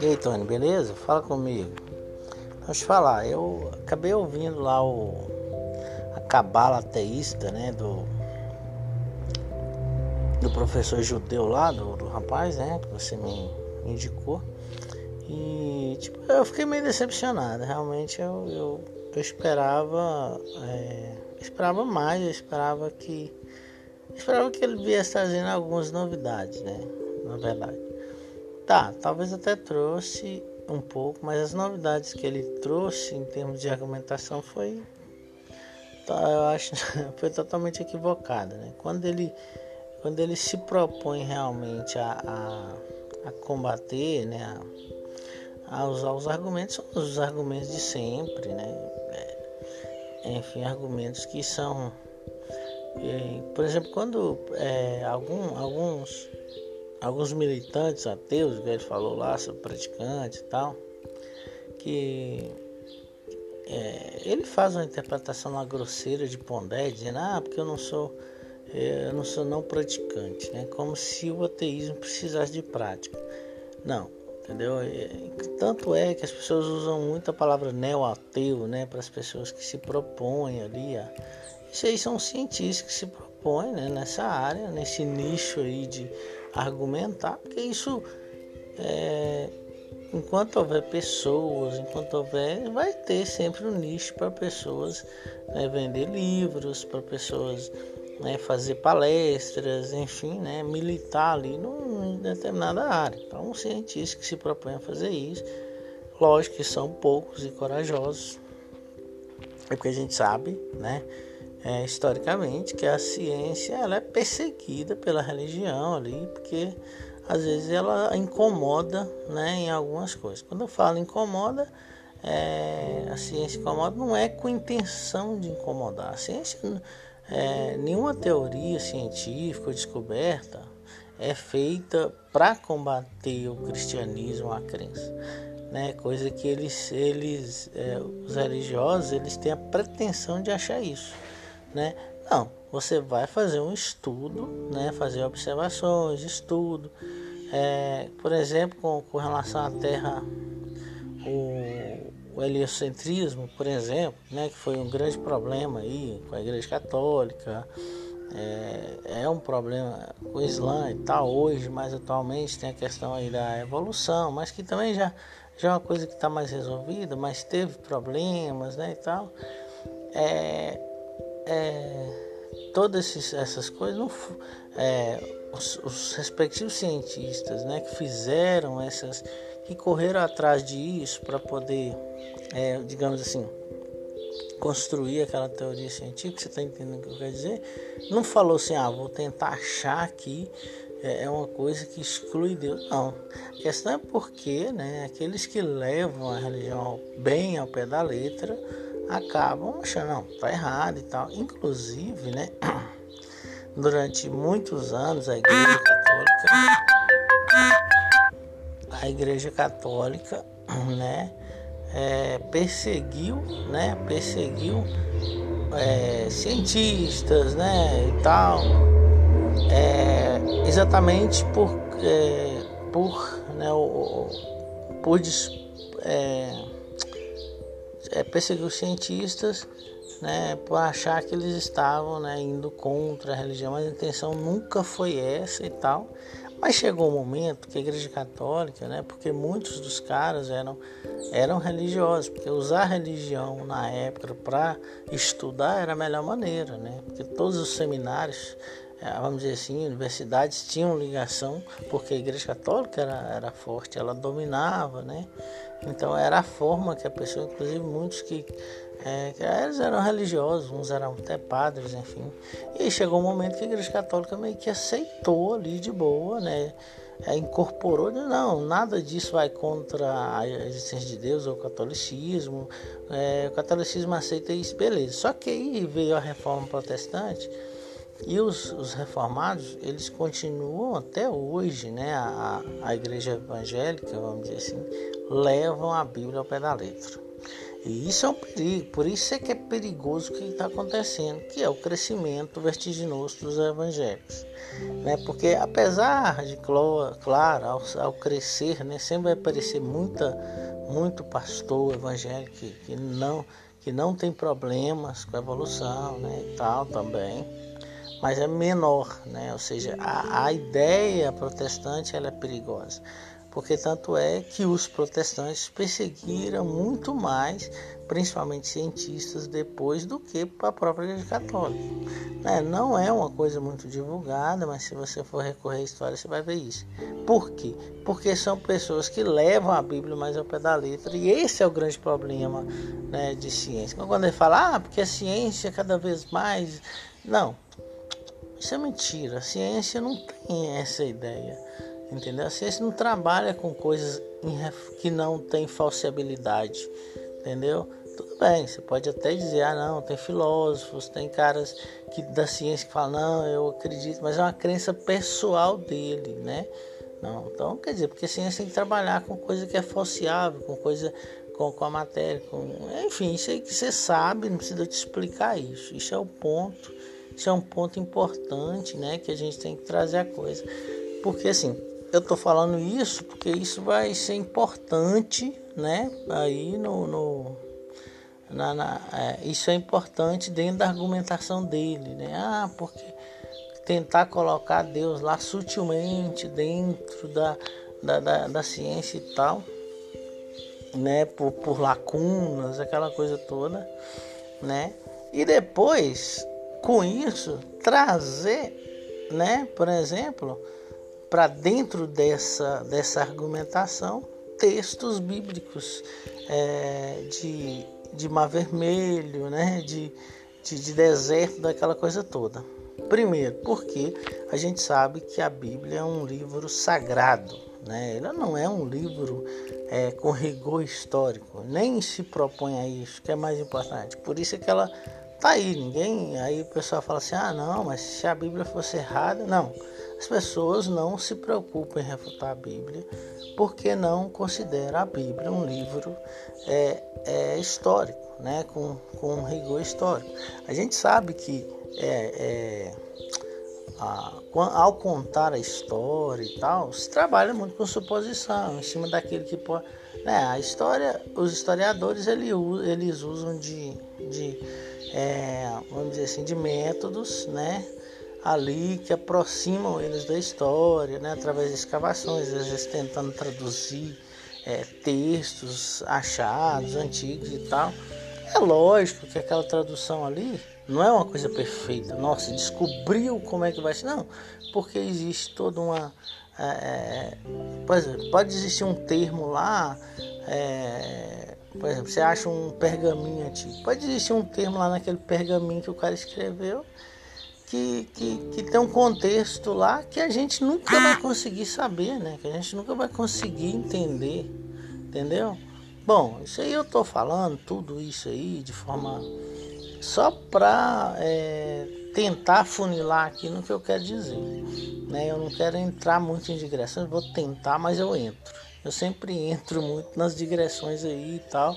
E aí, Tony, beleza? Fala comigo. Deixa eu falar, eu acabei ouvindo lá o a cabala ateísta, né, do do professor judeu lá, do, do rapaz, né, que você me indicou. E tipo, eu fiquei meio decepcionado. Realmente eu, eu, eu esperava. É, esperava mais, eu esperava que. Esperava que ele viesse trazendo algumas novidades, né? Na verdade. Tá, talvez até trouxe um pouco, mas as novidades que ele trouxe em termos de argumentação foi. Tá, eu acho foi totalmente equivocada, né? Quando ele, quando ele se propõe realmente a, a, a combater, né? A, a usar os argumentos são os argumentos de sempre, né? É, enfim, argumentos que são, é, por exemplo, quando é, algum, alguns alguns militantes ateus, ele falou lá sobre praticantes e tal, que é, ele faz uma interpretação lá grosseira de Pondé, dizendo, ah, porque eu não sou é, eu não sou não praticante, né? Como se o ateísmo precisasse de prática. Não, entendeu? Tanto é que as pessoas usam muito a palavra neo-ateu, né, para as pessoas que se propõem ali. A... Aí são cientistas que se propõem né, nessa área, nesse nicho aí de argumentar, porque isso, é... enquanto houver pessoas, enquanto houver, vai ter sempre um nicho para pessoas né, vender livros, para pessoas né, fazer palestras, enfim, né, militar ali em determinada área. Então, cientistas que se propõem a fazer isso, lógico que são poucos e corajosos, é porque a gente sabe, né, é, historicamente, que a ciência ela é perseguida pela religião ali, porque às vezes ela incomoda, né, em algumas coisas. Quando eu falo incomoda, é, a ciência incomoda não é com intenção de incomodar. A ciência é, nenhuma teoria científica ou descoberta é feita para combater o cristianismo, a crença, né? Coisa que eles, eles, é, os religiosos, eles têm a pretensão de achar isso, né? Não, você vai fazer um estudo, né? Fazer observações, estudo, é, por exemplo, com, com relação à Terra, o o heliocentrismo, por exemplo, né, que foi um grande problema aí com a Igreja Católica, é, é um problema com o Islã e tal, hoje, mas atualmente tem a questão aí da evolução, mas que também já, já é uma coisa que está mais resolvida, mas teve problemas né, e tal. É, é, todas essas coisas, não, é, os, os respectivos cientistas né, que fizeram essas que correram atrás disso para poder, é, digamos assim, construir aquela teoria científica, você está entendendo o que eu quero dizer? Não falou assim, ah, vou tentar achar que é, é uma coisa que exclui Deus. Não. A questão é porque né, aqueles que levam a religião bem ao pé da letra acabam achando, não, tá errado e tal. Inclusive, né, durante muitos anos a Igreja Católica a Igreja Católica, né, é, perseguiu, né, perseguiu é, cientistas, né, e tal, é, exatamente por, é, por, né, o, por é, é, perseguiu cientistas, né, por achar que eles estavam, né, indo contra a religião, mas a intenção nunca foi essa e tal. Mas chegou um momento que a Igreja Católica, né, porque muitos dos caras eram, eram religiosos, porque usar a religião na época para estudar era a melhor maneira, né, porque todos os seminários, eh, vamos dizer assim, universidades tinham ligação, porque a Igreja Católica era, era forte, ela dominava, né, então era a forma que a pessoa, inclusive muitos que é, eles eram religiosos, uns eram até padres, enfim. E aí chegou um momento que a Igreja Católica meio que aceitou ali de boa, né? É, incorporou, não, nada disso vai contra a existência de Deus ou o catolicismo. É, o catolicismo aceita isso, beleza. Só que aí veio a reforma protestante e os, os reformados, eles continuam até hoje, né? A, a igreja evangélica, vamos dizer assim, levam a Bíblia ao pé da letra. E isso é um perigo, por isso é que é perigoso o que está acontecendo, que é o crescimento vertiginoso dos evangélicos. Né? Porque apesar de, claro, ao, ao crescer, né, sempre vai aparecer muita, muito pastor evangélico que, que, não, que não tem problemas com a evolução né, e tal também, mas é menor, né? ou seja, a, a ideia protestante ela é perigosa porque tanto é que os protestantes perseguiram muito mais, principalmente cientistas, depois do que a própria Igreja Católica. É, não é uma coisa muito divulgada, mas se você for recorrer à história, você vai ver isso. Por quê? Porque são pessoas que levam a Bíblia mais ao pé da letra, e esse é o grande problema né, de ciência. Então, quando ele fala, ah, porque a ciência cada vez mais. Não, isso é mentira. A ciência não tem essa ideia. Entendeu? A ciência não trabalha com coisas que não tem falsibilidade. Entendeu? Tudo bem, você pode até dizer, ah não, tem filósofos, tem caras que da ciência que falam, não, eu acredito, mas é uma crença pessoal dele, né? Não, então quer dizer, porque a ciência tem que trabalhar com coisa que é falseável, com coisa com, com a matéria, com, enfim, isso aí que você sabe, não precisa te explicar isso. Isso é o ponto, isso é um ponto importante, né? Que a gente tem que trazer a coisa. Porque assim, eu tô falando isso porque isso vai ser importante, né? Aí no, no na, na é, isso é importante dentro da argumentação dele, né? Ah, porque tentar colocar Deus lá sutilmente dentro da, da, da, da ciência e tal, né? Por, por lacunas, aquela coisa toda, né? E depois, com isso, trazer, né? Por exemplo, para dentro dessa, dessa argumentação textos bíblicos é, de, de mar vermelho, né? de, de, de deserto, daquela coisa toda. Primeiro, porque a gente sabe que a Bíblia é um livro sagrado, né? Ela não é um livro é, com rigor histórico, nem se propõe a isso, que é mais importante. Por isso é que ela tá aí, ninguém. Aí o pessoal fala assim: ah, não, mas se a Bíblia fosse errada, não. As pessoas não se preocupam em refutar a Bíblia porque não consideram a Bíblia um livro é, é histórico, né? com, com rigor histórico. A gente sabe que é, é, a, ao contar a história e tal, se trabalha muito com suposição, em cima daquilo que pode. Né, a história, os historiadores eles, eles usam de, de é, vamos dizer assim, de métodos, né? Ali que aproximam eles da história, né, através de escavações, às vezes tentando traduzir é, textos achados, antigos e tal. É lógico que aquela tradução ali não é uma coisa perfeita. Nossa, descobriu como é que vai ser. Não, porque existe toda uma. É, é por exemplo, pode existir um termo lá. É, por exemplo, você acha um pergaminho antigo. Pode existir um termo lá naquele pergaminho que o cara escreveu que, que, que tem um contexto lá que a gente nunca vai conseguir saber, né? Que a gente nunca vai conseguir entender, entendeu? Bom, isso aí eu tô falando, tudo isso aí de forma só para é, tentar funilar aqui no que eu quero dizer. Né? Eu não quero entrar muito em digressões, vou tentar, mas eu entro. Eu sempre entro muito nas digressões aí e tal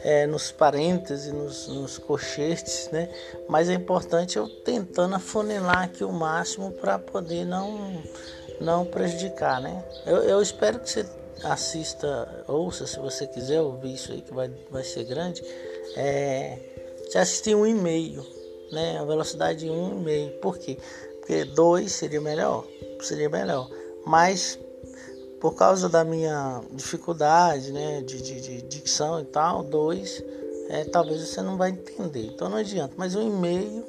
é, nos parênteses, nos, nos cochetes, né? Mas é importante eu tentando afunilar aqui o máximo para poder não, não prejudicar, né? Eu, eu espero que você assista, ouça, se você quiser ouvir isso aí, que vai, vai ser grande, é, você assistir um e-mail, né? A velocidade de um e-mail. Por quê? Porque dois seria melhor, seria melhor. Mas por causa da minha dificuldade né, de, de, de dicção e tal, dois, é, talvez você não vai entender. Então não adianta. Mas o e-mail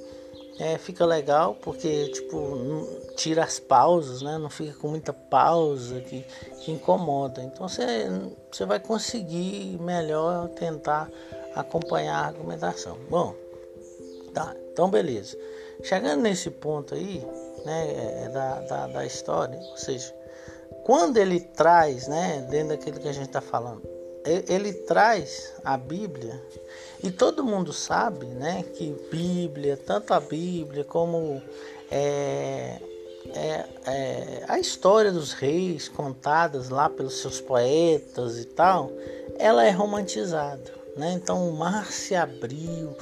é, fica legal porque tipo tira as pausas, né? Não fica com muita pausa que, que incomoda. Então você, você vai conseguir melhor tentar acompanhar a argumentação. Bom, tá. Então beleza. Chegando nesse ponto aí, né, é, da, da, da história, ou seja, quando ele traz, né, dentro daquilo que a gente está falando, ele traz a Bíblia e todo mundo sabe, né, que Bíblia, tanto a Bíblia como é, é, é, a história dos reis contadas lá pelos seus poetas e tal, ela é romantizada. né? Então o mar se abriu,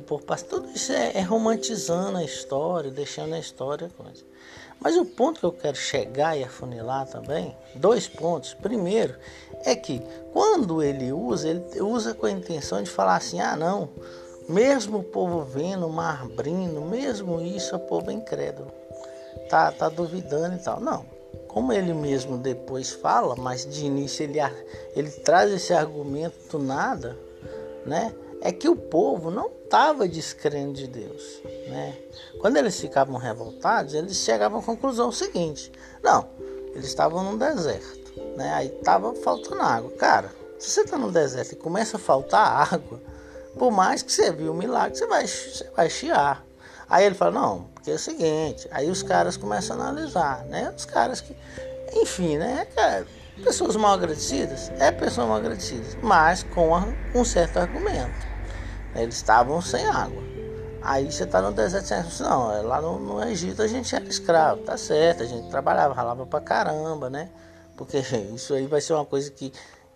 povo passar. Tudo isso é, é, romantizando a história, deixando a história coisa. Mas o ponto que eu quero chegar e afunilar também, dois pontos. Primeiro, é que quando ele usa, ele usa com a intenção de falar assim: ah, não, mesmo o povo vendo mar abrindo, mesmo isso, o povo é incrédulo, tá, tá duvidando e tal. Não, como ele mesmo depois fala, mas de início ele, ele traz esse argumento do nada, né? É que o povo não estava descrendo de Deus, né? Quando eles ficavam revoltados, eles chegavam à conclusão seguinte: não, eles estavam num deserto, né? Aí estava faltando água. Cara, se você está no deserto e começa a faltar água, por mais que você viu o milagre, você vai, você vai chiar. Aí ele fala: não, porque é o seguinte. Aí os caras começam a analisar, né? Os caras que, enfim, né? Pessoas mal agradecidas, é pessoas mal agradecidas, mas com um certo argumento. Eles estavam sem água. Aí você está no deserto sem água. Não, é lá no, no, Egito a gente era escravo, tá certo, a gente trabalhava, ralava pra caramba, né? Porque isso aí vai ser uma coisa que,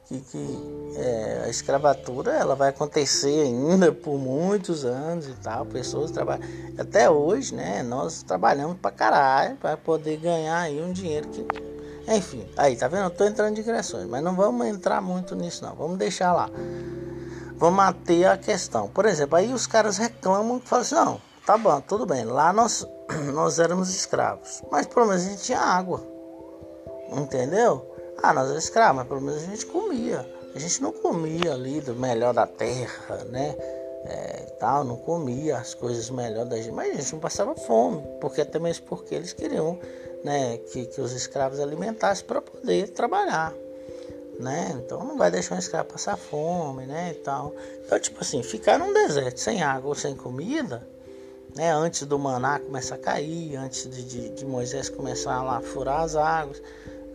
que, que é, a escravatura ela vai acontecer ainda por muitos anos e tal. Pessoas trabalham. Até hoje, né? Nós trabalhamos pra caralho para poder ganhar aí um dinheiro que enfim, aí, tá vendo? Eu tô entrando em digressões, mas não vamos entrar muito nisso, não. Vamos deixar lá. Vamos manter a questão. Por exemplo, aí os caras reclamam, falam assim, não, tá bom, tudo bem. Lá nós, nós éramos escravos, mas pelo menos a gente tinha água. Entendeu? Ah, nós éramos escravos, mas pelo menos a gente comia. A gente não comia ali do melhor da terra, né? É, tal, não comia as coisas melhores da gente, mas a gente não passava fome, porque até mesmo porque eles queriam né, que, que os escravos alimentassem para poder trabalhar. Né? Então não vai deixar um escravo passar fome, né? E tal. Então, tipo assim, ficar num deserto sem água ou sem comida, né? Antes do maná começar a cair, antes de, de, de Moisés começar a furar as águas.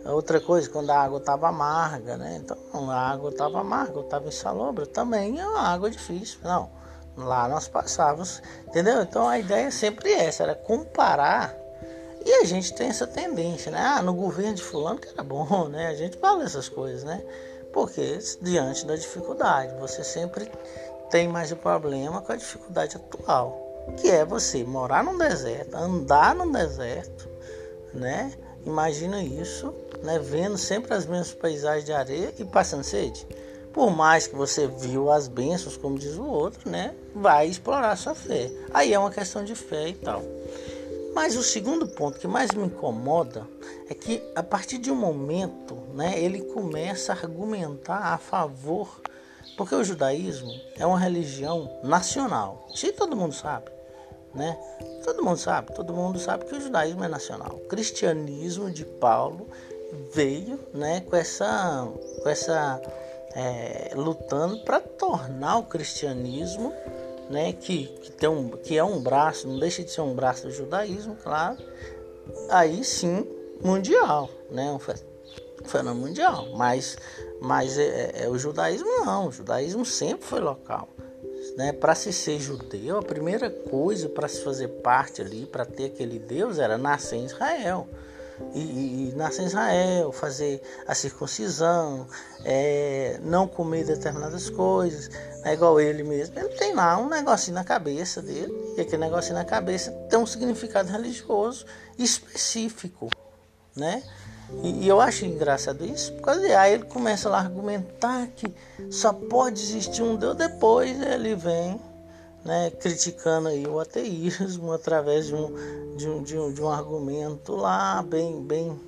Outra coisa, quando a água estava amarga, né? Então a água estava amarga, estava insalobra, também é uma água difícil. Não, lá nós passávamos, entendeu? Então a ideia é sempre essa, era comparar e a gente tem essa tendência, né? Ah, no governo de fulano que era bom, né? A gente fala essas coisas, né? Porque diante da dificuldade, você sempre tem mais o problema com a dificuldade atual, que é você morar num deserto, andar num deserto, né? Imagina isso, né? Vendo sempre as mesmas paisagens de areia e passando sede. Por mais que você viu as bênçãos, como diz o outro, né? Vai explorar sua fé. Aí é uma questão de fé e tal. Mas o segundo ponto que mais me incomoda é que a partir de um momento, né, ele começa a argumentar a favor, porque o judaísmo é uma religião nacional. Isso todo mundo sabe, né? Todo mundo sabe, todo mundo sabe que o judaísmo é nacional. O cristianismo de Paulo veio, né, com essa, com essa é, lutando para tornar o cristianismo né, que, que, tem um, que é um braço, não deixa de ser um braço do judaísmo, claro, aí sim mundial, né, um fenômeno mundial, mas, mas é, é, é, o judaísmo não, o judaísmo sempre foi local. Né, para se ser judeu, a primeira coisa para se fazer parte ali, para ter aquele Deus, era nascer em Israel e, e, nascer em Israel, fazer a circuncisão, é, não comer determinadas coisas, é igual ele mesmo. Ele tem lá um negocinho na cabeça dele, e aquele negocinho na cabeça tem um significado religioso específico, né? E, e eu acho engraçado isso, porque aí ele começa lá a argumentar que só pode existir um Deus, depois ele vem né, criticando aí o ateísmo através de um, de um, de um, de um argumento lá bem, bem,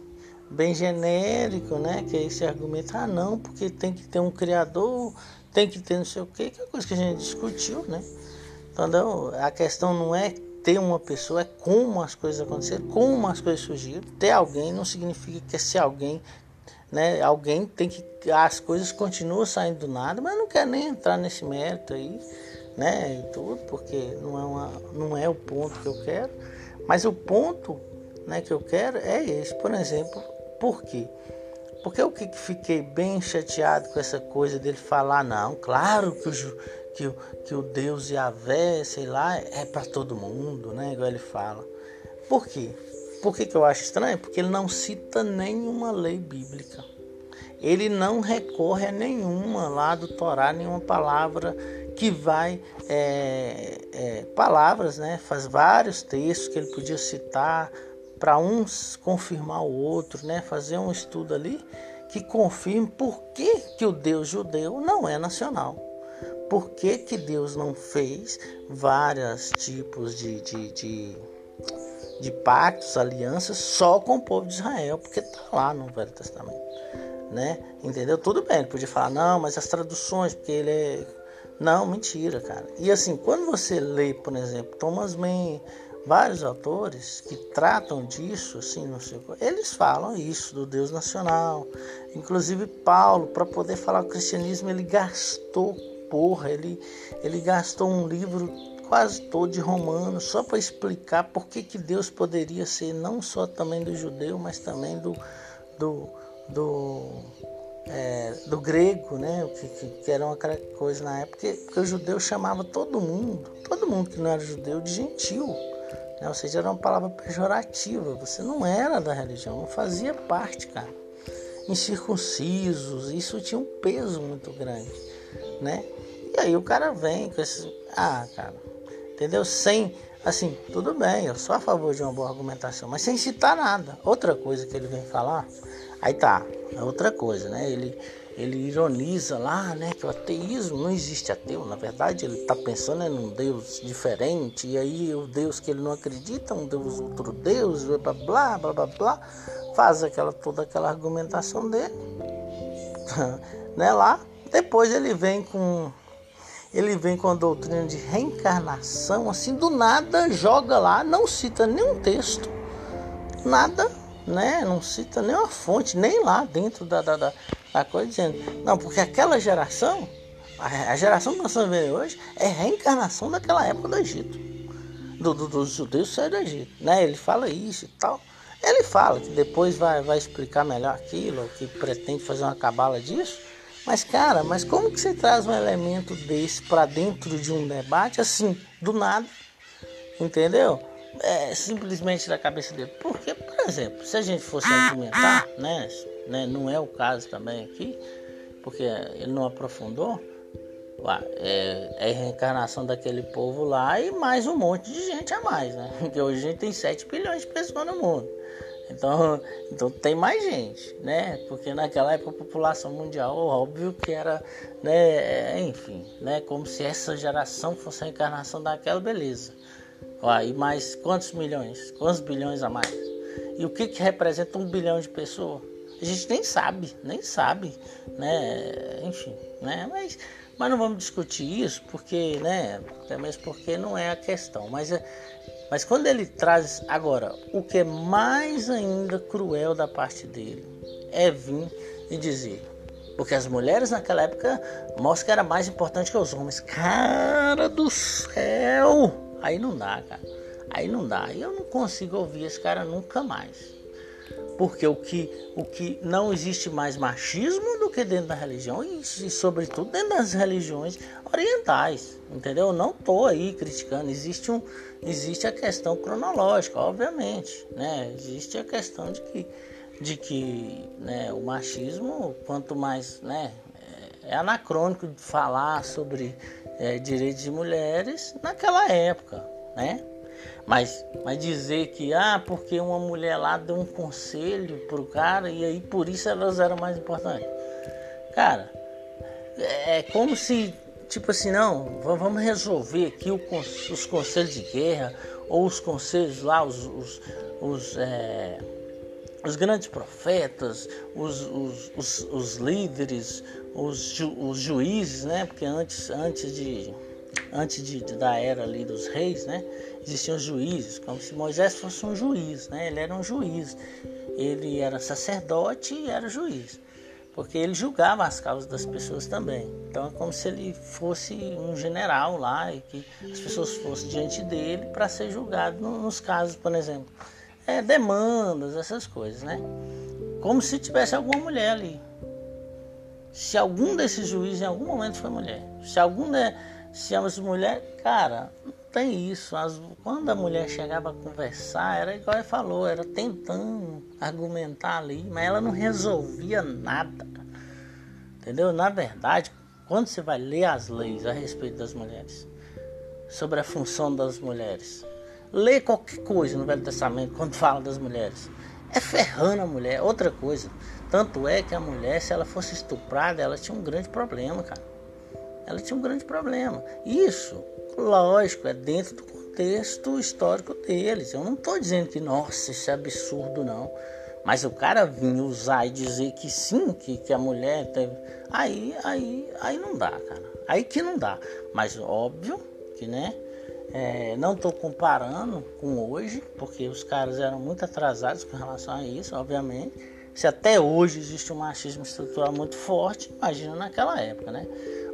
bem genérico, né, que é esse argumento, ah não, porque tem que ter um criador, tem que ter não sei o quê, que é coisa que a gente discutiu, né? Entendeu? A questão não é ter uma pessoa, é como as coisas aconteceram, como as coisas surgiram. Ter alguém não significa que esse alguém, né? Alguém tem que. As coisas continuam saindo do nada, mas não quero nem entrar nesse mérito aí né, e tudo, porque não é, uma, não é o ponto que eu quero, mas o ponto né, que eu quero é esse, por exemplo, por quê? Porque eu que fiquei bem chateado com essa coisa dele falar, não, claro que o, que, que o Deus Yahvé, sei lá, é para todo mundo, né? Igual ele fala. Por quê? Por que, que eu acho estranho? Porque ele não cita nenhuma lei bíblica. ele não recorre a nenhuma lá do Torá, nenhuma palavra que vai é, é, palavras, né? Faz vários textos que ele podia citar para uns confirmar o outro, né? Fazer um estudo ali que confirme por que, que o Deus judeu não é nacional. Por que, que Deus não fez vários tipos de, de, de, de pactos, alianças só com o povo de Israel? Porque está lá no Velho Testamento. Né? Entendeu? Tudo bem, ele podia falar, não, mas as traduções, porque ele é. Não, mentira, cara. E assim, quando você lê, por exemplo, Thomas Mann, vários autores que tratam disso, assim, no seu, eles falam isso do Deus nacional. Inclusive Paulo, para poder falar o cristianismo, ele gastou porra, ele, ele gastou um livro quase todo de Romanos só para explicar por que, que Deus poderia ser não só também do judeu, mas também do, do, do, é, do grego, né? Que, que, era uma coisa na época, porque, porque o judeu chamava todo mundo, todo mundo que não era judeu, de gentil. Né? Ou seja, era uma palavra pejorativa. Você não era da religião, não fazia parte, cara. Incircuncisos, isso tinha um peso muito grande, né? E aí o cara vem com esse. Ah, cara, entendeu? Sem. Assim, tudo bem, eu sou a favor de uma boa argumentação, mas sem citar nada. Outra coisa que ele vem falar, aí tá, é outra coisa, né? Ele, ele ironiza lá, né, que o ateísmo não existe ateu. Na verdade, ele está pensando em um Deus diferente, e aí o Deus que ele não acredita, um Deus, outro Deus, blá blá blá blá blá, faz aquela, toda aquela argumentação dele, né, lá. Depois ele vem com ele vem com a doutrina de reencarnação, assim, do nada joga lá, não cita nenhum texto, nada, né? Não cita nenhuma fonte, nem lá dentro da, da, da, da coisa, dizendo, não, porque aquela geração, a, a geração que nós estamos vendo hoje, é reencarnação daquela época do Egito, do, do, dos judeus saíram do Egito, né? Ele fala isso e tal. Ele fala que depois vai, vai explicar melhor aquilo, que pretende fazer uma cabala disso. Mas, cara, mas como que você traz um elemento desse para dentro de um debate assim, do nada? Entendeu? É simplesmente da cabeça dele. Porque, por exemplo, se a gente fosse argumentar, né, né não é o caso também aqui, porque ele não aprofundou, é, é, a reencarnação daquele povo lá e mais um monte de gente a mais, né? Porque hoje a gente tem 7 bilhões de pessoas no mundo. Então, então tem mais gente, né? Porque naquela época a população mundial, óbvio que era, né? Enfim, né? Como se essa geração fosse a encarnação daquela beleza. E mais quantos milhões? Quantos bilhões a mais? E o que, que representa um bilhão de pessoas? A gente nem sabe, nem sabe, né? Enfim, né? Mas, mas não vamos discutir isso porque, né? Até mesmo porque não é a questão. Mas é mas quando ele traz agora, o que é mais ainda cruel da parte dele é vir e dizer, porque as mulheres naquela época mostram que era mais importante que os homens. Cara do céu! Aí não dá, cara. Aí não dá. Eu não consigo ouvir esse cara nunca mais. Porque o que, o que não existe mais machismo do que dentro da religião e, e sobretudo dentro das religiões orientais, entendeu? Eu não tô aí criticando, existe um existe a questão cronológica, obviamente, né? Existe a questão de que de que né, o machismo, quanto mais, né, é, é anacrônico falar sobre é, direitos de mulheres naquela época, né? Mas, mas dizer que, ah, porque uma mulher lá deu um conselho pro cara e aí por isso elas eram mais importantes. Cara, é como se, tipo assim, não, vamos resolver aqui os conselhos de guerra ou os conselhos lá, os, os, os, é, os grandes profetas, os, os, os, os líderes, os, ju, os juízes, né? Porque antes, antes de antes de, da era ali dos reis, né, existiam juízes, como se Moisés fosse um juiz, né, ele era um juiz, ele era sacerdote e era juiz, porque ele julgava as causas das pessoas também. Então é como se ele fosse um general lá e que as pessoas fossem diante dele para ser julgado nos casos, por exemplo, é, demandas, essas coisas, né? Como se tivesse alguma mulher ali. Se algum desses juízes em algum momento foi mulher, se algum de, as mulheres, cara, não tem isso. As, quando a mulher chegava a conversar, era igual ele falou, era tentando argumentar ali, mas ela não resolvia nada. Entendeu? Na verdade, quando você vai ler as leis a respeito das mulheres, sobre a função das mulheres, lê qualquer coisa no Velho Testamento quando fala das mulheres. É ferrando a mulher, outra coisa. Tanto é que a mulher, se ela fosse estuprada, ela tinha um grande problema, cara. Ela tinha um grande problema. Isso, lógico, é dentro do contexto histórico deles. Eu não estou dizendo que, nossa, isso é absurdo, não. Mas o cara vir usar e dizer que sim, que, que a mulher teve. Aí, aí, aí não dá, cara. Aí que não dá. Mas óbvio que, né? É, não estou comparando com hoje, porque os caras eram muito atrasados com relação a isso, obviamente. Se até hoje existe um machismo estrutural muito forte, imagina naquela época, né?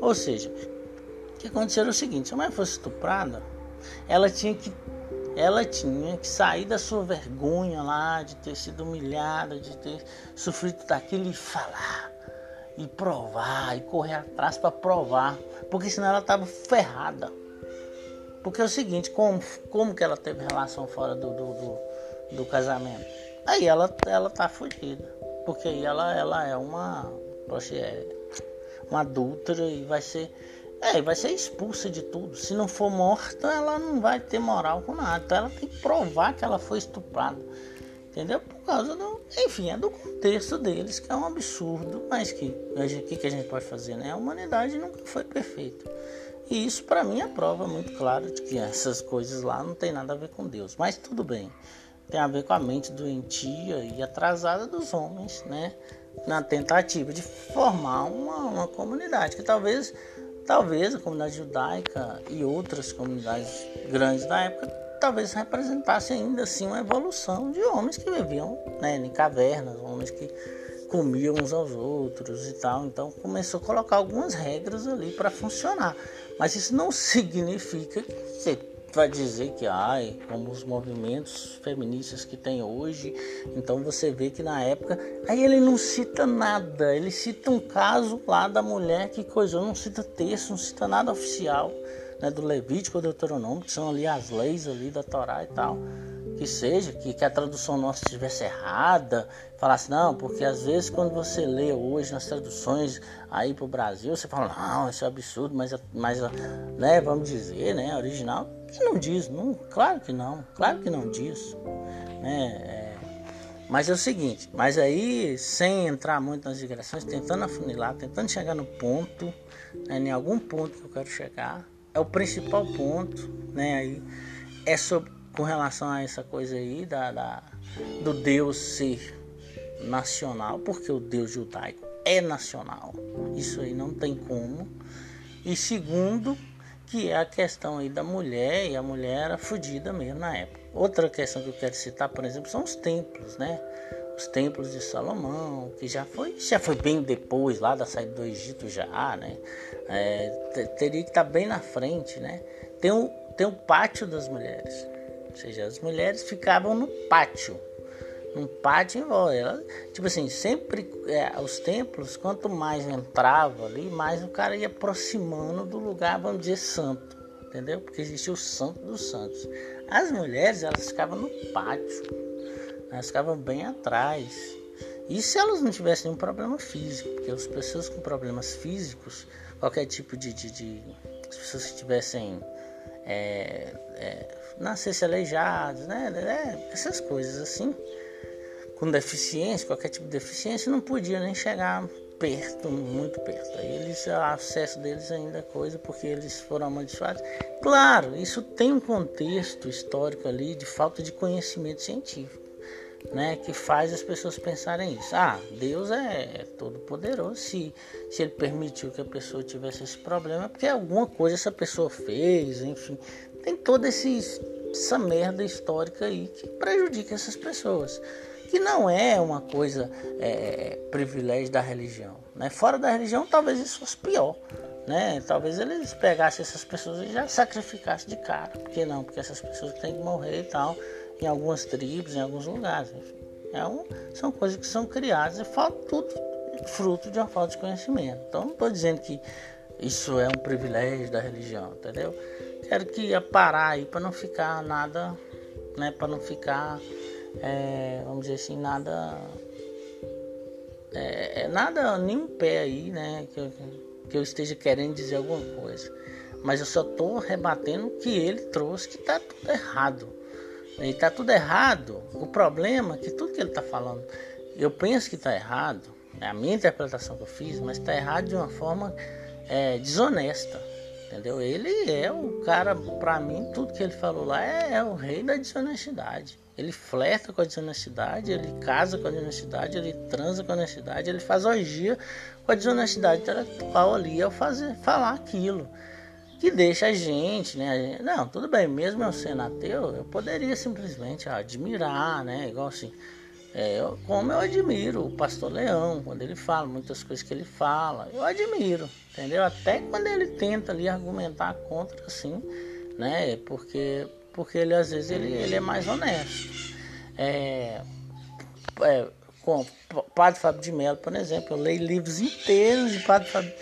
Ou seja, o que aconteceu era o seguinte: se a mulher fosse estuprada, ela tinha que ela tinha que sair da sua vergonha lá de ter sido humilhada, de ter sofrido daquilo e falar e provar e correr atrás para provar, porque senão ela estava ferrada. Porque é o seguinte, como, como que ela teve relação fora do, do, do, do casamento? Aí ela, ela tá fodida. Porque aí ela, ela é uma. É uma adúltera e vai ser. É, vai ser expulsa de tudo. Se não for morta, ela não vai ter moral com nada. Então ela tem que provar que ela foi estuprada. Entendeu? Por causa do. Enfim, é do contexto deles, que é um absurdo. Mas que o que, que a gente pode fazer, né? A humanidade nunca foi perfeita. E isso para mim é prova muito clara de que essas coisas lá não tem nada a ver com Deus. Mas tudo bem. Tem a ver com a mente doentia e atrasada dos homens, né? Na tentativa de formar uma, uma comunidade que talvez, talvez a comunidade judaica e outras comunidades grandes da época talvez representasse ainda assim uma evolução de homens que viviam né, em cavernas, homens que comiam uns aos outros e tal. Então começou a colocar algumas regras ali para funcionar. Mas isso não significa que vai dizer que, ai, como os movimentos feministas que tem hoje, então você vê que na época. Aí ele não cita nada, ele cita um caso lá da mulher que coisou, não cita texto, não cita nada oficial, né, do Levítico ou Deuteronômio, que são ali as leis ali da Torá e tal. Que seja, que, que a tradução nossa estivesse errada, falasse, não, porque às vezes quando você lê hoje nas traduções aí para o Brasil, você fala, não, isso é absurdo, mas, mas né, vamos dizer, né, original, que não diz, não, claro que não, claro que não diz, né, é, mas é o seguinte, mas aí, sem entrar muito nas digressões, tentando afunilar, tentando chegar no ponto, né, em algum ponto que eu quero chegar, é o principal ponto, né, aí, é sobre com relação a essa coisa aí da, da, do Deus ser nacional, porque o Deus judaico é nacional, isso aí não tem como. E segundo, que é a questão aí da mulher, e a mulher era fodida mesmo na época. Outra questão que eu quero citar, por exemplo, são os templos, né? Os templos de Salomão, que já foi, já foi bem depois lá da saída do Egito já, né? É, teria que estar bem na frente, né? Tem o, tem o pátio das mulheres. Ou seja, as mulheres ficavam no pátio. Num pátio em volta. Tipo assim, sempre é, os templos, quanto mais entrava ali, mais o cara ia aproximando do lugar, vamos dizer, santo. Entendeu? Porque existia o santo dos santos. As mulheres, elas ficavam no pátio. Elas ficavam bem atrás. E se elas não tivessem nenhum problema físico? Porque as pessoas com problemas físicos, qualquer tipo de. de, de as pessoas que tivessem. É, é, aleijados, né? né? Essas coisas assim. Com deficiência, qualquer tipo de deficiência, não podia nem chegar perto, muito perto. Aí eles, o acesso deles ainda é coisa, porque eles foram amaldiçoados. Claro, isso tem um contexto histórico ali de falta de conhecimento científico. Né, que faz as pessoas pensarem isso. Ah, Deus é, é todo poderoso. Se, se ele permitiu que a pessoa tivesse esse problema, é porque alguma coisa essa pessoa fez, enfim tem toda essa merda histórica aí que prejudica essas pessoas. Que não é uma coisa é, privilégio da religião. Né? Fora da religião, talvez isso fosse pior. Né? Talvez eles pegassem essas pessoas e já sacrificassem de cara. Por que não? Porque essas pessoas têm que morrer e tal, em algumas tribos, em alguns lugares. Enfim. É um, são coisas que são criadas e falta tudo fruto de uma falta de conhecimento. Então, não estou dizendo que isso é um privilégio da religião, entendeu? quero que ia parar aí para não ficar nada, né? Para não ficar, é, vamos dizer assim, nada é, é nada, nenhum pé aí, né? Que eu, que eu esteja querendo dizer alguma coisa. Mas eu só estou rebatendo o que ele trouxe, que está tudo errado. E está tudo errado. O problema é que tudo que ele está falando, eu penso que está errado. É a minha interpretação que eu fiz, mas está errado de uma forma é, desonesta. Entendeu? Ele é o cara, para mim, tudo que ele falou lá é, é o rei da desonestidade. Ele flerta com a desonestidade, ele casa com a desonestidade, ele transa com a desonestidade, ele faz orgia com a desonestidade intelectual ali ao fazer, falar aquilo. Que deixa a gente, né? Não, tudo bem, mesmo eu sendo ateu, eu poderia simplesmente admirar, né? Igual assim, é, eu, como eu admiro o pastor Leão, quando ele fala, muitas coisas que ele fala, eu admiro, entendeu? Até quando ele tenta ali argumentar contra, assim, né? Porque porque ele às vezes ele, ele é mais honesto. É, é, com Padre Fábio de Mello, por exemplo, eu leio livros inteiros de Padre Fábio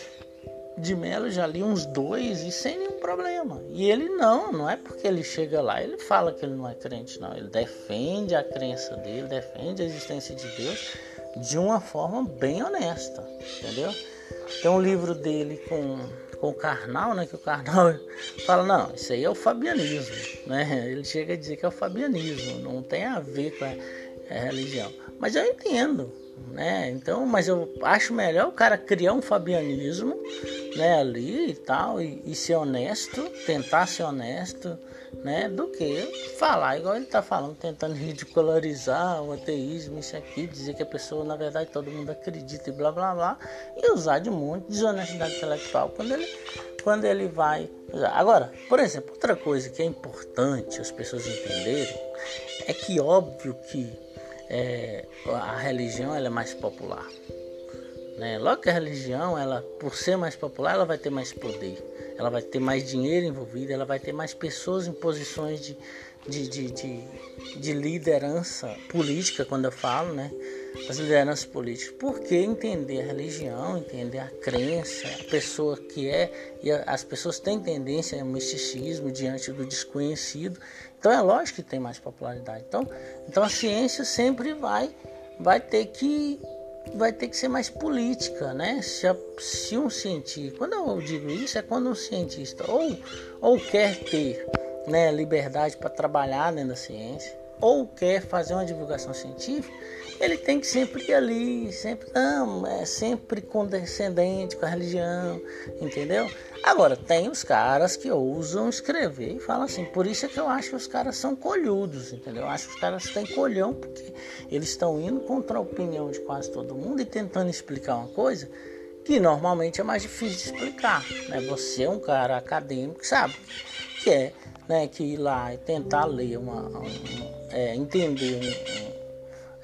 de Mello, já li uns dois e sem nenhum problema. E ele não, não é porque ele chega lá, ele fala que ele não é crente, não. Ele defende a crença dele, defende a existência de Deus de uma forma bem honesta, entendeu? Tem um livro dele com com o carnal, né? Que o carnal fala, não, isso aí é o fabianismo, né? Ele chega a dizer que é o fabianismo, não tem a ver com a, a religião. Mas eu entendo, né? Então, mas eu acho melhor o cara criar um fabianismo, né, ali e tal, e, e ser honesto, tentar ser honesto, né, do que falar igual ele está falando, tentando ridicularizar o ateísmo, isso aqui, dizer que a pessoa, na verdade, todo mundo acredita e blá blá blá, e usar de muito desonestidade intelectual quando ele, quando ele vai usar. Agora, por exemplo, outra coisa que é importante as pessoas entenderem é que óbvio que é, a religião ela é mais popular. Né? Logo que a religião, ela, por ser mais popular, ela vai ter mais poder, ela vai ter mais dinheiro envolvido, ela vai ter mais pessoas em posições de, de, de, de, de liderança política, quando eu falo, né? As lideranças políticas. Porque entender a religião, entender a crença, a pessoa que é, e as pessoas têm tendência ao misticismo diante do desconhecido. Então é lógico que tem mais popularidade. Então, então a ciência sempre vai, vai ter que vai ter que ser mais política, né? Se, a, se um cientista, quando eu digo isso, é quando um cientista ou, ou quer ter né, liberdade para trabalhar dentro da ciência, ou quer fazer uma divulgação científica, ele tem que sempre ir ali, sempre não, é sempre condescendente com a religião, entendeu? Agora, tem os caras que ousam escrever e falam assim, por isso é que eu acho que os caras são colhudos, entendeu? Eu acho que os caras têm colhão porque eles estão indo contra a opinião de quase todo mundo e tentando explicar uma coisa que normalmente é mais difícil de explicar, né? Você é um cara acadêmico, sabe? Que é, né, que ir lá e tentar ler uma, uma é, entender um, um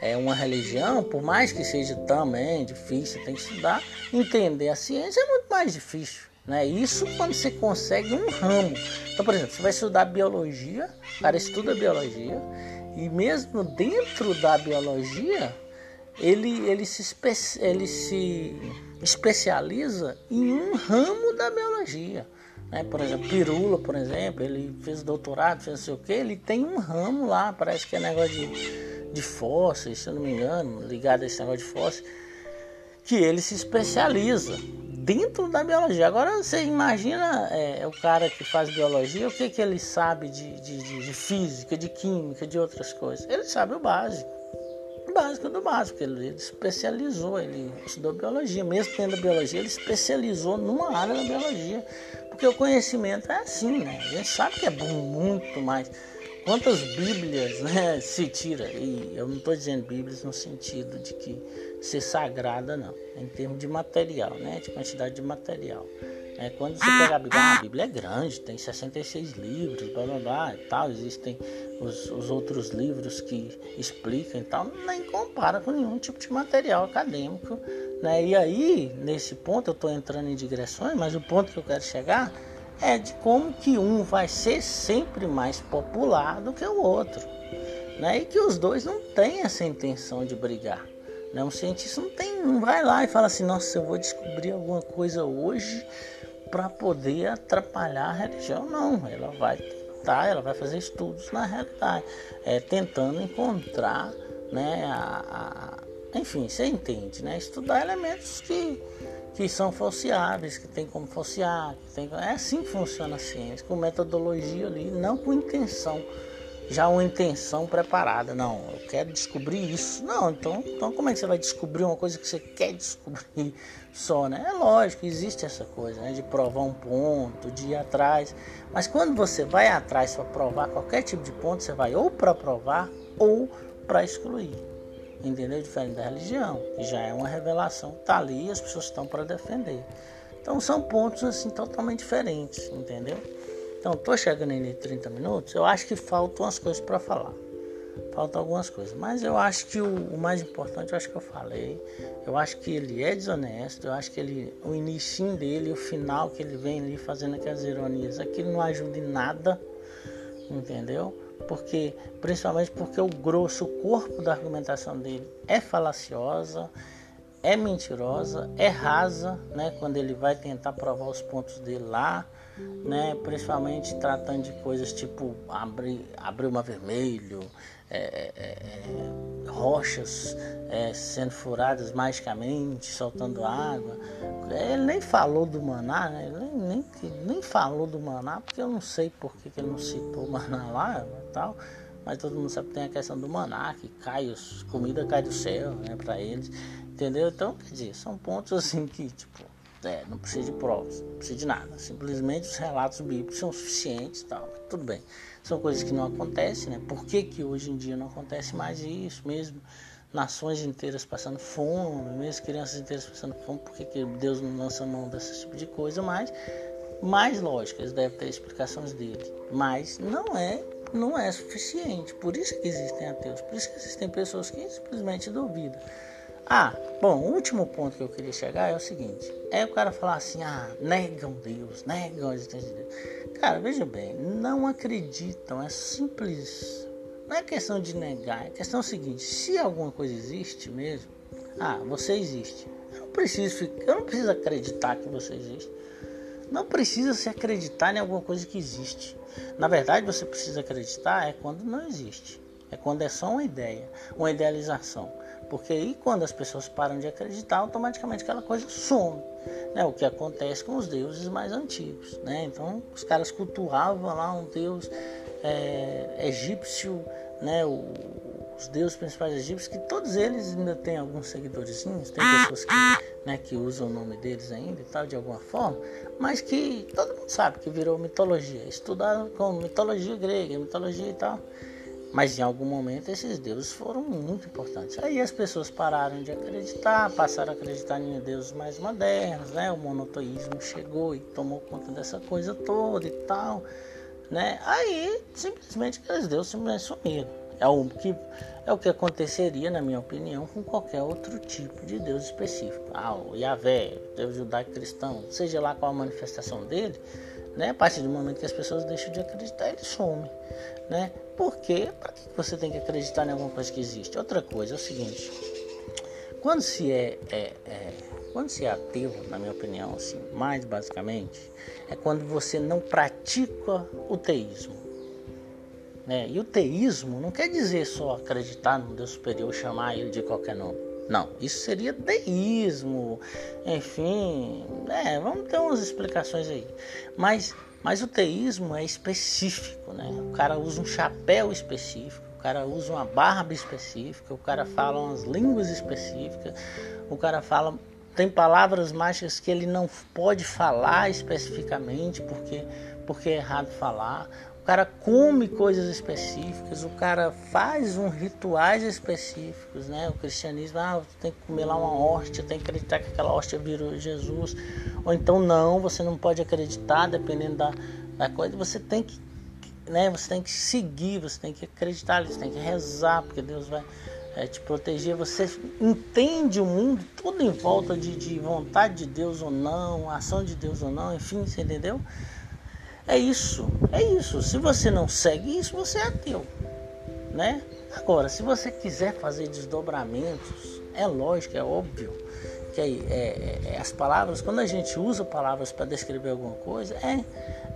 é uma religião, por mais que seja também difícil, tem que estudar, entender a ciência é muito mais difícil. Né? Isso quando você consegue um ramo. Então, por exemplo, você vai estudar biologia, o cara estuda biologia, e mesmo dentro da biologia, ele, ele, se, espe ele se especializa em um ramo da biologia. Né? Por exemplo, Pirula, por exemplo, ele fez doutorado, fez não sei o que, ele tem um ramo lá, parece que é negócio de, de fósseis, se eu não me engano, ligado a esse negócio de fósseis, que ele se especializa dentro da biologia. Agora você imagina é, o cara que faz biologia, o que, que ele sabe de, de, de, física, de química, de outras coisas? Ele sabe o básico. Básico do básico. Ele, ele especializou, ele estudou biologia. Mesmo tendo biologia, ele especializou numa área da biologia. Porque o conhecimento é assim, né? A gente sabe que é muito mais. Quantas bíblias né, se tira? E eu não estou dizendo bíblias no sentido de que ser sagrada, não. Em termos de material, né? De quantidade de material. É, quando você pega a Bíblia, ah, a Bíblia é grande, tem 66 livros, blá blá blá e tal. Existem os, os outros livros que explicam e tal. Nem compara com nenhum tipo de material acadêmico. Né? E aí, nesse ponto, eu estou entrando em digressões, mas o ponto que eu quero chegar é de como que um vai ser sempre mais popular do que o outro. Né? E que os dois não têm essa intenção de brigar. Né? Um cientista não tem, não vai lá e fala assim, nossa, eu vou descobrir alguma coisa hoje para poder atrapalhar a religião. Não, ela vai tentar, ela vai fazer estudos na realidade, é, tentando encontrar, né, a, a enfim, você entende, né? Estudar elementos que, que são falseáveis, que tem como falsear, tem, é assim que funciona a ciência, com metodologia ali, não com intenção já uma intenção preparada. Não, eu quero descobrir isso. Não, então, então como é que você vai descobrir uma coisa que você quer descobrir só, né? É lógico, existe essa coisa, né? De provar um ponto, de ir atrás. Mas quando você vai atrás para provar qualquer tipo de ponto, você vai ou para provar ou para excluir. Entendeu? Diferente da religião, já é uma revelação, tá ali as pessoas estão para defender. Então são pontos assim totalmente diferentes, entendeu? Então, tô chegando em 30 minutos, eu acho que faltam umas coisas para falar. Faltam algumas coisas, mas eu acho que o, o, mais importante, eu acho que eu falei. Eu acho que ele é desonesto, eu acho que ele, o início dele, o final que ele vem ali fazendo aquelas ironias, aquilo não ajuda em nada, entendeu? Porque, principalmente porque o grosso, corpo da argumentação dele é falaciosa, é mentirosa, é rasa, né? Quando ele vai tentar provar os pontos dele lá, né? Principalmente tratando de coisas tipo abrir, abrir uma vermelho, é, é, é, rochas é, sendo furadas magicamente, soltando água. Ele nem falou do maná, né? nem, nem, nem falou do maná, porque eu não sei por que, que ele não citou o maná lá e tal. Mas todo mundo sabe que tem a questão do maná, que cai, comida cai do céu, né, para eles. Entendeu? Então, quer dizer, são pontos assim que, tipo, é, não precisa de provas, não precisa de nada. Simplesmente os relatos bíblicos são suficientes tal. Tudo bem. São coisas que não acontecem, né? Por que, que hoje em dia não acontece mais isso mesmo? Nações inteiras passando fome, mesmo crianças inteiras passando fome, por que, que Deus não lança mão desse tipo de coisa? Mas, mais lógico, eles devem ter explicações dele. Mas não é, não é suficiente. Por isso que existem ateus, por isso que existem pessoas que simplesmente duvidam. Ah, bom, o último ponto que eu queria chegar é o seguinte: é o cara falar assim, ah, negam Deus, negam a existência de Deus. Cara, veja bem, não acreditam, é simples. Não é questão de negar, é questão seguinte: se alguma coisa existe mesmo, ah, você existe. Eu não preciso, eu não preciso acreditar que você existe. Não precisa se acreditar em alguma coisa que existe. Na verdade, você precisa acreditar é quando não existe. É quando é só uma ideia, uma idealização. Porque aí quando as pessoas param de acreditar, automaticamente aquela coisa some. Né? O que acontece com os deuses mais antigos. Né? Então os caras cultuavam lá um deus é, egípcio, né? O, os deuses principais egípcios, que todos eles ainda têm alguns seguidores, tem pessoas que, né, que usam o nome deles ainda e tal, de alguma forma, mas que todo mundo sabe que virou mitologia, estudado como mitologia grega, mitologia e tal. Mas em algum momento esses deuses foram muito importantes. Aí as pessoas pararam de acreditar, passaram a acreditar em deuses mais modernos, né? O monoteísmo chegou e tomou conta dessa coisa toda e tal, né? Aí simplesmente aqueles deuses simplesmente sumiram. É o que é o que aconteceria, na minha opinião, com qualquer outro tipo de Deus específico. Ah, o Yahvé, Deus judaico cristão, seja lá qual a manifestação dele, né? A partir do momento que as pessoas deixam de acreditar, ele some. Né? Porque para que você tem que acreditar em alguma coisa que existe? Outra coisa é o seguinte: quando se é, é, é quando se é ateu, na minha opinião, assim, mais basicamente, é quando você não pratica o teísmo. Né? E o teísmo não quer dizer só acreditar no Deus superior, chamar ele de qualquer nome. Não, isso seria deísmo, enfim, é, vamos ter umas explicações aí. Mas, mas o teísmo é específico, né? O cara usa um chapéu específico, o cara usa uma barba específica, o cara fala umas línguas específicas, o cara fala tem palavras mágicas que ele não pode falar especificamente porque porque é errado falar cara come coisas específicas, o cara faz uns rituais específicos, né? O cristianismo, ah, tem que comer lá uma hóstia, tem que acreditar que aquela hóstia virou Jesus. Ou então não, você não pode acreditar, dependendo da, da coisa, você tem que, né? Você tem que seguir, você tem que acreditar, você tem que rezar, porque Deus vai é, te proteger. Você entende o mundo tudo em volta de, de vontade de Deus ou não, ação de Deus ou não, enfim, você entendeu? É isso, é isso. Se você não segue isso, você é ateu, né? Agora, se você quiser fazer desdobramentos, é lógico, é óbvio que é, é, é as palavras, quando a gente usa palavras para descrever alguma coisa, é,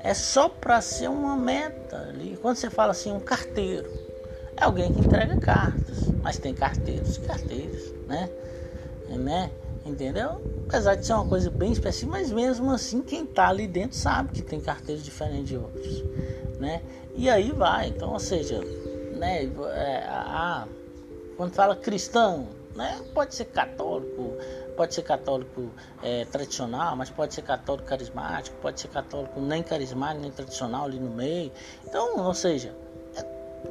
é só para ser uma meta ali. Quando você fala assim, um carteiro, é alguém que entrega cartas, mas tem carteiros e carteiros. né? né? Entendeu? Apesar de ser uma coisa bem específica, mas mesmo assim quem tá ali dentro sabe que tem carteiros diferentes de outros, né? E aí vai, então, ou seja, né? É, a, quando fala cristão, né? Pode ser católico, pode ser católico é, tradicional, mas pode ser católico carismático, pode ser católico nem carismático nem tradicional ali no meio. Então, ou seja,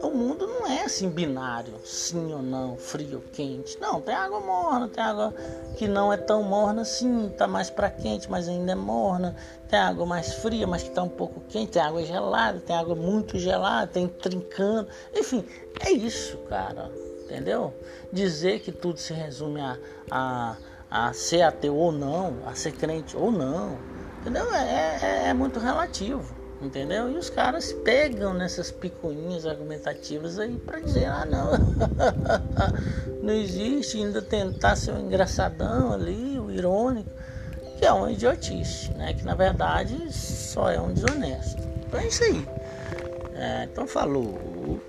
o mundo não é assim binário, sim ou não, frio ou quente. Não, tem água morna, tem água que não é tão morna assim, tá mais para quente, mas ainda é morna. Tem água mais fria, mas que tá um pouco quente, tem água gelada, tem água muito gelada, tem trincando. Enfim, é isso, cara. Entendeu? Dizer que tudo se resume a, a, a ser ateu ou não, a ser crente ou não, entendeu? É, é, é muito relativo entendeu? E os caras pegam nessas picuinhas argumentativas aí para dizer, ah não, não existe, ainda tentar ser um engraçadão ali, o irônico, que é uma idiotice, né? Que na verdade só é um desonesto. Então é isso aí. É, então falou.